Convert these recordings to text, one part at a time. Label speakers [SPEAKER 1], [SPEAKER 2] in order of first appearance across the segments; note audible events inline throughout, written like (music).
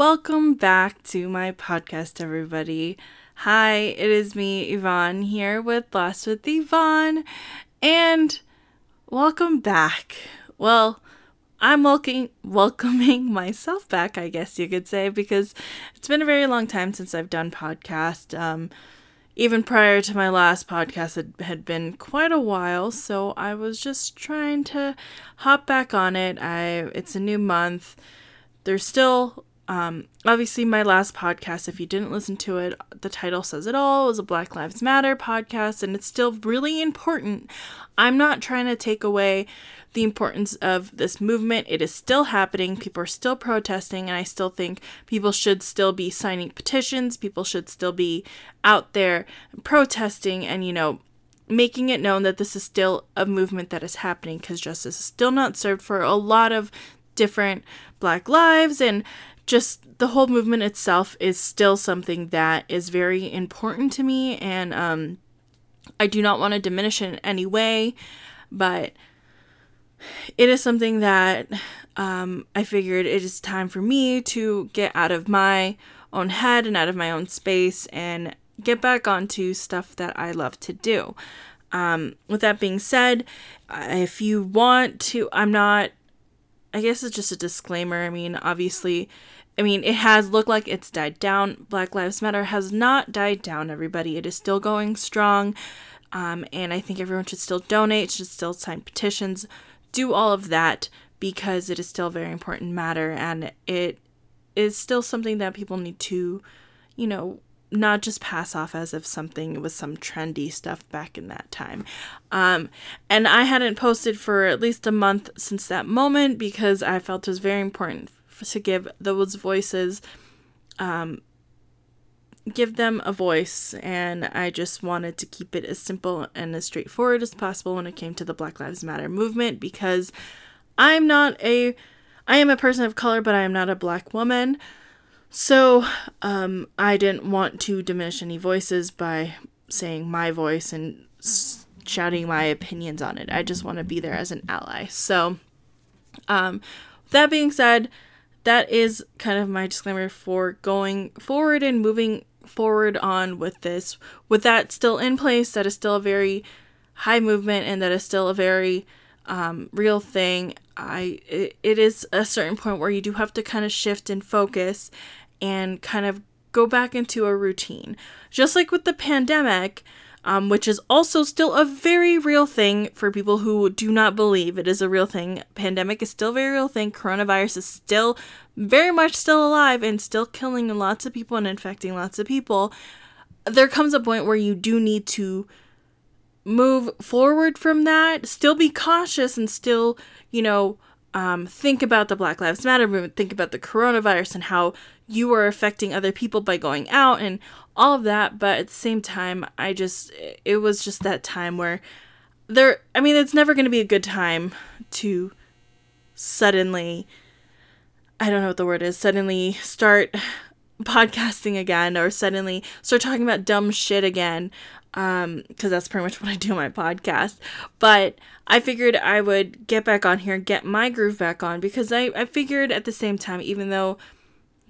[SPEAKER 1] Welcome back to my podcast, everybody. Hi, it is me, Yvonne, here with Lost with Yvonne, and welcome back. Well, I'm welcoming welcoming (laughs) myself back, I guess you could say, because it's been a very long time since I've done podcast. Um, even prior to my last podcast, it had been quite a while, so I was just trying to hop back on it. I it's a new month. There's still um, obviously my last podcast. If you didn't listen to it, the title says it all. Was a Black Lives Matter podcast, and it's still really important. I'm not trying to take away the importance of this movement. It is still happening. People are still protesting, and I still think people should still be signing petitions. People should still be out there protesting and, you know, making it known that this is still a movement that is happening because justice is still not served for a lot of different black lives and just the whole movement itself is still something that is very important to me and um, I do not want to diminish it in any way, but it is something that um, I figured it is time for me to get out of my own head and out of my own space and get back onto stuff that I love to do. Um, with that being said, if you want to, I'm not, I guess it's just a disclaimer. I mean, obviously, I mean, it has looked like it's died down. Black Lives Matter has not died down, everybody. It is still going strong. Um, and I think everyone should still donate, should still sign petitions, do all of that because it is still a very important matter and it is still something that people need to, you know, not just pass off as if something was some trendy stuff back in that time. Um, and I hadn't posted for at least a month since that moment because I felt it was very important to give those voices um, give them a voice and I just wanted to keep it as simple and as straightforward as possible when it came to the Black Lives Matter movement because I'm not a I am a person of color but I am not a black woman. So, um, I didn't want to diminish any voices by saying my voice and shouting my opinions on it. I just want to be there as an ally. So, um, that being said, that is kind of my disclaimer for going forward and moving forward on with this. With that still in place, that is still a very high movement and that is still a very um, real thing. I it, it is a certain point where you do have to kind of shift and focus and kind of go back into a routine. Just like with the pandemic, um, which is also still a very real thing for people who do not believe it is a real thing. Pandemic is still a very real thing. Coronavirus is still very much still alive and still killing lots of people and infecting lots of people. There comes a point where you do need to move forward from that, still be cautious and still, you know, um, think about the Black Lives Matter movement, think about the coronavirus and how you are affecting other people by going out and all of that. But at the same time, I just, it was just that time where there, I mean, it's never going to be a good time to suddenly, I don't know what the word is, suddenly start (laughs) podcasting again or suddenly start talking about dumb shit again um because that's pretty much what i do on my podcast. But i figured i would get back on here get my groove back on because i i figured at the same time even though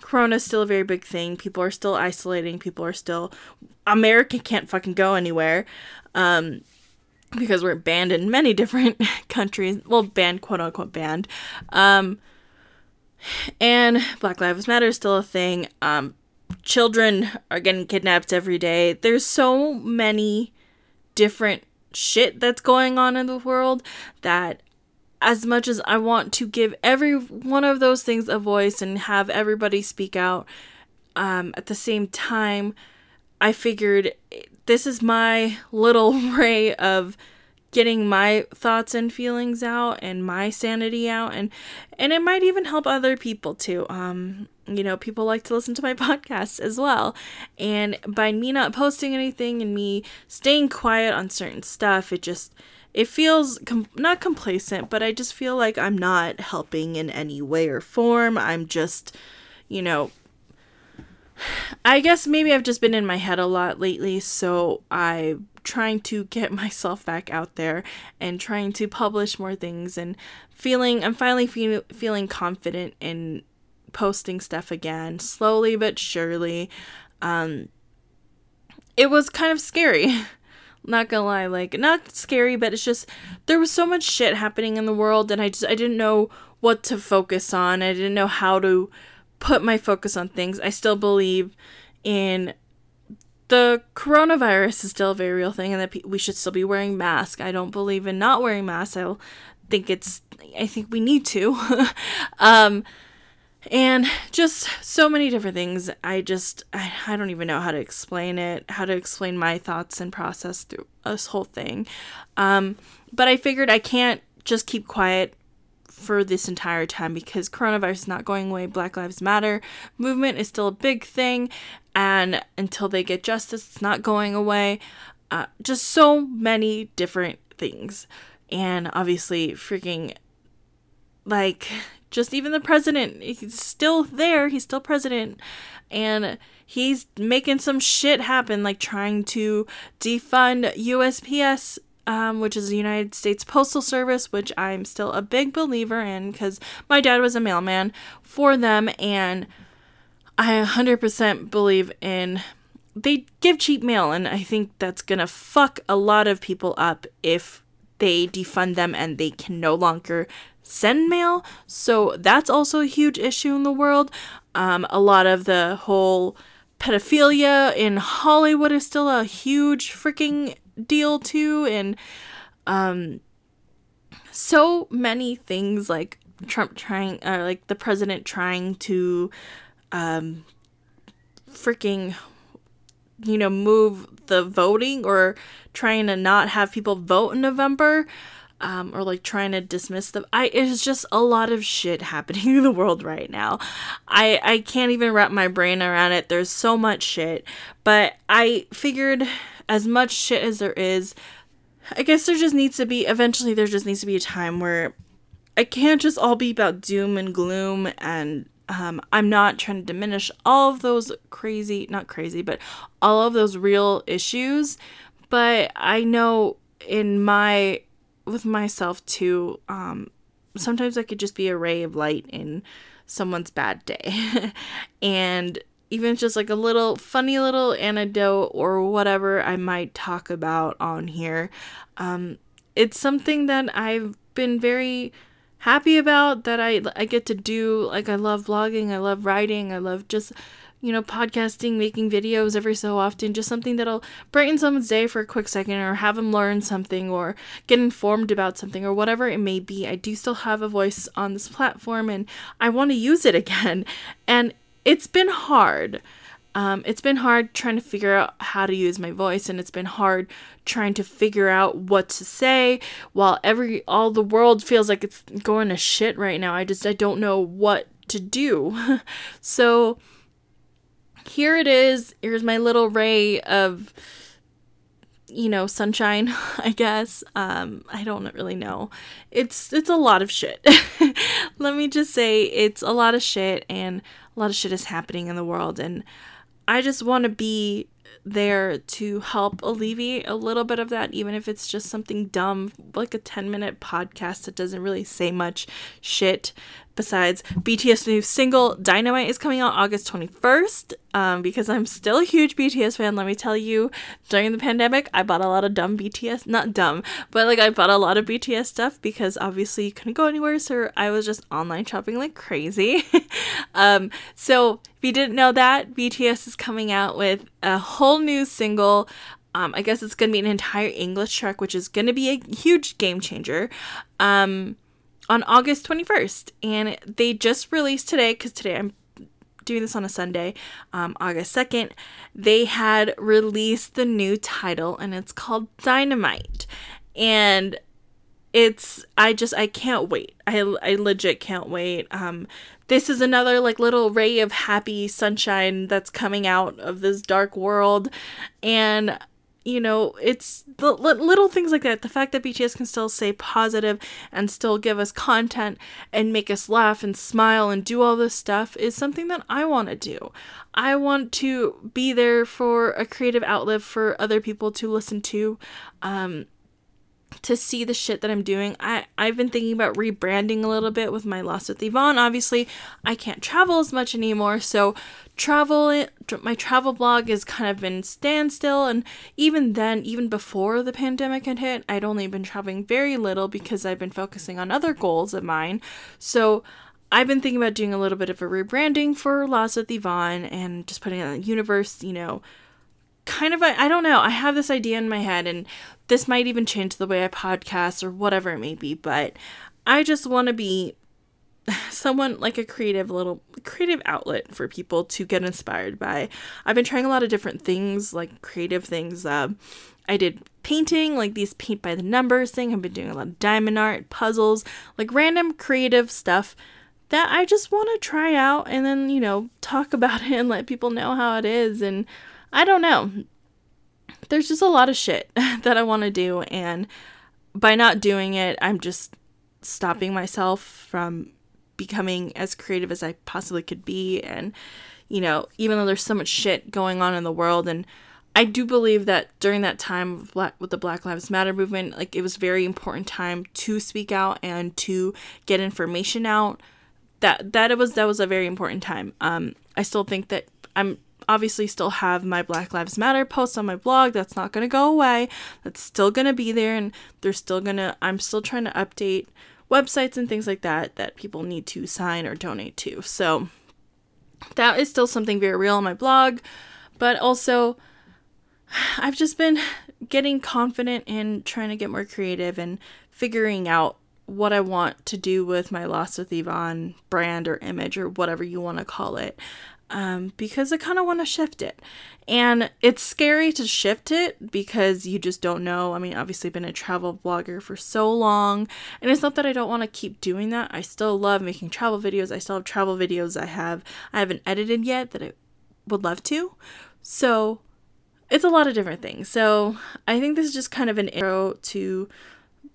[SPEAKER 1] corona is still a very big thing people are still isolating people are still america can't fucking go anywhere um because we're banned in many (laughs) different countries well banned quote unquote banned um and black lives matter is still a thing um children are getting kidnapped every day. There's so many different shit that's going on in the world that as much as I want to give every one of those things a voice and have everybody speak out, um, at the same time, I figured this is my little (laughs) ray of getting my thoughts and feelings out and my sanity out and and it might even help other people too um you know people like to listen to my (laughs) podcasts as well. And by me not posting anything and me staying quiet on certain stuff it just it feels com- not complacent but i just feel like i'm not helping in any way or form. I'm just you know I guess maybe I've just been in my head a lot lately, so I'm trying to get (laughs) myself back out there and trying to publish more things and feeling I'm finally fe- feeling confident in posting stuff again, slowly but surely. Um, it was kind of scary. (laughs) not gonna lie, like not scary, but it's just there was so much shit happening in the world, and I just I didn't know what to focus on. I didn't know how to put my focus on things. I still believe in the coronavirus is still a very real thing and that we should still be wearing masks. I don't believe in not wearing masks. I think it's I think we need to. (laughs) um and just so many different things. I just I, I don't even know how to explain it, how to explain my thoughts and process through this whole thing. Um but I figured I can't just keep quiet for this entire time because coronavirus is not going away. Black Lives Matter movement is still a big thing, and until they get justice, it's not going away. Uh, just so many different things. And obviously, freaking, like, just even the president, he's still there, he's still president, and he's making some shit happen, like trying to defund USPS um, which is the United States Postal Service, which I'm still a big believer in because my dad was a mailman for them, and I 100% believe in they give cheap mail, and I think that's gonna fuck a lot of people up if they defund them and they can no longer send mail. So that's also a huge issue in the world. Um, a lot of the whole pedophilia in Hollywood is still a huge freaking deal too and um so many things like Trump trying uh, like the president trying to um freaking you know move the voting or trying to not have people vote in November um, or like trying to dismiss them. I it's just a lot of shit (laughs) happening in the world right now. I I can't even wrap my brain around it. There's so much shit, but I figured as much shit as there is, I guess there just needs to be eventually there just needs to be a time where I can't just all be about doom and gloom and um, I'm not trying to diminish all of those crazy, not crazy, but all of those real issues. But I know in my, with myself too, um, sometimes I could just be a ray of light in someone's bad day. (laughs) and even just like a little funny little anecdote or whatever I might talk about on here. Um, it's something that I've been very happy about that I I get to do. Like I love vlogging, I love writing, I love just you know podcasting, making videos every so often. Just something that'll brighten someone's day for a quick second, or have them learn something, or get informed about something, or whatever it may be. I do still have a voice on this platform, and I want to use it (laughs) again. And it's been hard. Um, it's been hard trying to figure out how to use my voice, and it's been hard trying to figure out what to say while every all the world feels like it's going to shit right now. I just I don't know what to do. (laughs) so here it is. Here's my little ray of you know sunshine (laughs) i guess um i don't really know it's it's a lot of shit (laughs) let me just say it's a lot of shit and a lot of shit is happening in the world and I just want to be there to help alleviate a little bit of that, even if it's just something dumb, like a 10 minute podcast that doesn't really say much shit. Besides, BTS' new single Dynamite is coming out August 21st. Um, because I'm still a huge BTS fan, let me tell you, during the pandemic, I bought a lot of dumb BTS, not dumb, but like I bought a lot of BTS stuff because obviously you couldn't go anywhere, so I was just online shopping like crazy. (laughs) um, so if you didn't know that, BTS is coming out with a whole new single. Um, I guess it's gonna be an entire English track, which is gonna be a huge game changer. Um, on August 21st. And they just released today, because today I'm doing this on a Sunday, um, August 2nd, they had released the new title and it's called Dynamite. And it's I just I can't wait. I I legit can't wait. Um this is another like little ray of happy sunshine that's coming out of this dark world and you know, it's the little things like that. The fact that BTS can still stay positive and still give us content and make us laugh and smile and do all this stuff is something that I want to do. I want to be there for a creative outlet for other people to listen to. Um, to see the shit that I'm doing. I, I've been thinking about rebranding a little bit with my Lost with Yvonne. Obviously, I can't travel as much anymore, so travel my travel blog has kind of been standstill and even then even before the pandemic had hit i'd only been traveling very little because i've been focusing on other goals of mine so i've been thinking about doing a little bit of a rebranding for Lost with Yvonne and just putting it in the universe you know kind of I don't know. I have this idea in my head and this might even change the way I podcast or whatever it may be, but I just want to be (laughs) someone like a creative little creative outlet for people to get inspired by. I've been trying a lot of different things, like creative things. Uh, I did painting, like these paint by the numbers thing. I've been doing a lot of diamond art, puzzles, like random creative stuff that I just want to try out and then, you know, talk (laughs) about it and let people know how it is. And I don't know. There's just a lot of shit (laughs) that I want to do. And by not doing it, I'm just stopping myself from becoming as creative as I possibly could be. And, you know, even though there's so much shit going on in the world, and I do believe that during that time with the Black Lives Matter movement, like it was very important time to speak out and to get information out. That that was that was a very important time. Um, I still think that I'm obviously still have my Black Lives Matter posts on my blog. That's not going to go away. That's still going to be there and they're still going to I'm still trying to update websites and things like that that people need to sign or donate to. So that is still something very real on my blog, but also (sighs) I've just been getting confident in trying to get more creative and figuring out what I want to do with my Lost with Yvonne brand or image or whatever you want to call it um, because I kind of want to shift it. And it's scary to shift it because you just don't know. I mean, obviously, I've been a travel blogger for so long, and it's not that I don't want to keep doing that. I still love making travel videos. I still have travel videos I have I haven't edited yet that I would love to. So it's a lot of different things. So I think this is just kind of an intro to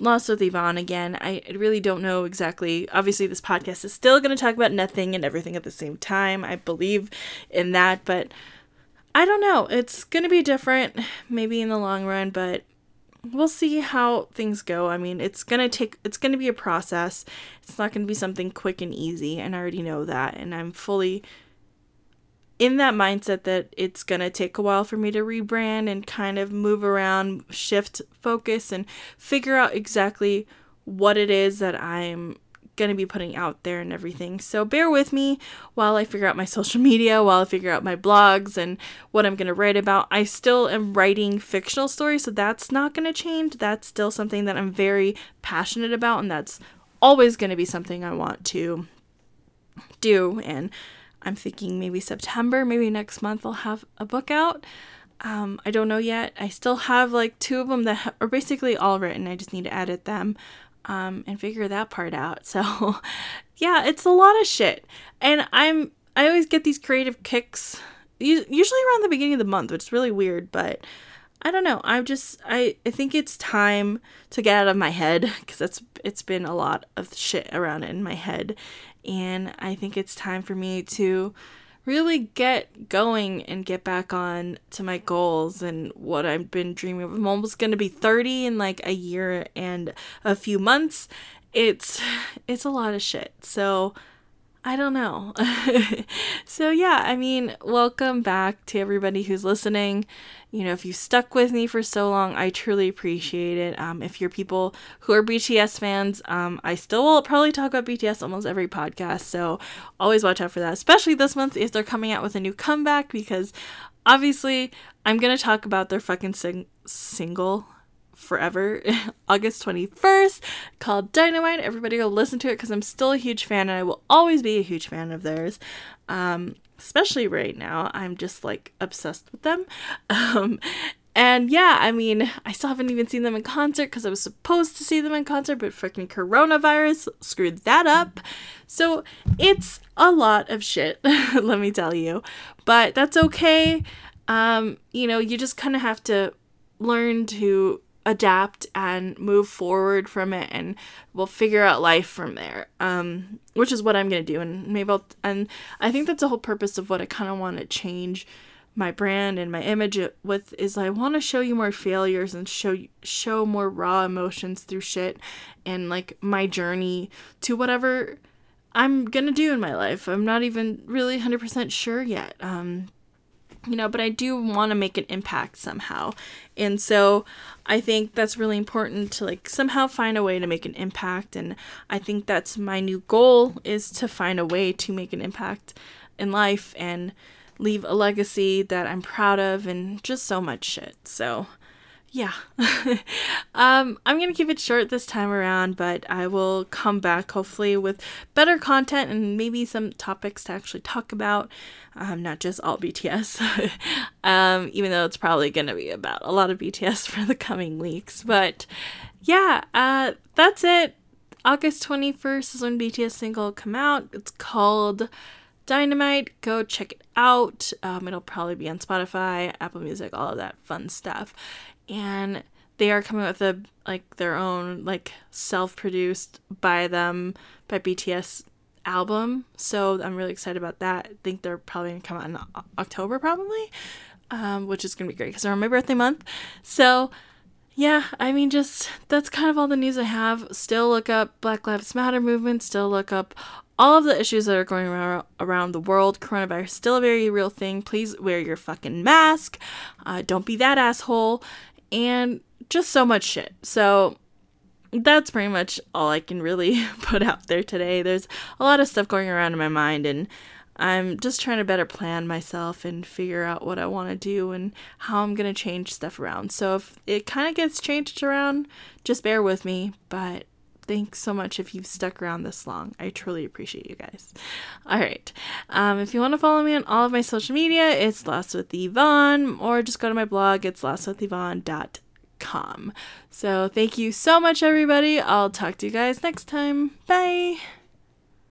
[SPEAKER 1] Lost with Yvonne again. I really don't know exactly. Obviously, this podcast is still going to talk about nothing and everything at the same time. I believe in that, but I don't know. It's going to be different, maybe in the long run, but we'll see how things go. I mean, it's going to take, it's going to be a process. It's not going to be something quick and easy, and I already know that, and I'm fully in that mindset that it's going to take a while for me to rebrand and kind of move around, shift focus, and figure out exactly what it is that I'm going to be putting out there and everything. So bear with me while I figure out my (laughs) social media, while I figure out my blogs and what I'm going to write about. I still am writing fictional stories, so that's not going to change. That's still something that I'm very passionate about, and that's always going to be something I want to do. And I'm thinking maybe September, maybe next month I'll have a book out. Um, I don't know yet. I still have like two of them that ha- are basically all written. I just need to edit them um, and figure that part out. So, (laughs) yeah, it's a lot of shit. And I'm I always get these creative kicks usually around the beginning of the month, which is really weird, but I don't know. I'm just I I think it's time to get out of my head because it's it's been a lot of shit around in my head and I think it's time for me to really get going and get back on to my goals and what I've been dreaming of. I'm almost going to be 30 in like a year and a few months. It's (sighs) it's a lot of shit. So I don't know. (laughs) so, yeah, I mean, welcome back to everybody who's listening. You know, if you stuck with me for so long, I truly appreciate it. Um, if you're people who are BTS fans, um, I still will probably talk about BTS almost every podcast. So, always watch out for that, especially this month if they're coming out with a new comeback, because obviously I'm going to talk about their fucking sing- single forever, (laughs) August 21st, called Dynamite. Everybody go listen to it because I'm still a huge fan and I will always be a huge fan of theirs. Um, especially right now, I'm just like obsessed with them. (laughs) Um, and yeah, I mean, I still haven't even seen them in concert because I was supposed to see them in concert, but freaking coronavirus screwed that up. So it's a lot of shit, (laughs) let me tell you. But that's okay. Um, you know, you just kind of have to learn to adapt and move forward from it and we'll figure out life from there um, which is what i'm going to do and maybe i'll and i think that's the whole purpose of what i kind of want to change my brand and my image with is I want to show you more failures and show show more raw emotions through shit and like my journey to whatever I'm going to do in my life. I'm not even really 100% sure yet. Um you know, but I do want to make an impact somehow. And so I think that's really important to like somehow find a way to make an impact and I think that's my new goal is to find a way to make an impact in life and leave a legacy that I'm proud of and just so much shit. So, yeah. (laughs) um, I'm going to keep it short this time around, but I will come back hopefully with better content and maybe some topics to actually talk about, um, not just all BTS, (laughs) um, even though it's probably going to be about a lot of BTS (laughs) for the coming weeks. But yeah, uh, that's it. August 21st is when BTS single will come out. It's called Dynamite. Go check it out. Um, it'll probably be on Spotify, Apple Music, all of that fun stuff. And they are coming out with a like their own like self-produced by them by BTS album. So I'm really excited about that. I think they're probably gonna come out in October probably, um, which is gonna be great because they're on my birthday month. So yeah, I mean, just that's kind of all the news I have. Still look up Black Lives Matter movement. Still look up all of the issues that are going around, around the world. Coronavirus still a very real thing. Please wear your fucking mask. Uh, don't be that asshole. And just so much shit. So that's pretty much all I can really (laughs) put out there today. There's a lot of stuff going around in my mind, and I'm just trying to better plan myself and figure out what I want to do and how I'm going to change stuff around. So if it kind of gets changed around, just bear with me. But Thanks so much if you've stuck around this long. I truly appreciate you guys. All right. Um, if you want to follow me on all of my social media, it's Lost with Yvonne, or just go to my blog. It's lostwithyvonne.com. So thank you so much, everybody. I'll talk to you guys next time. Bye.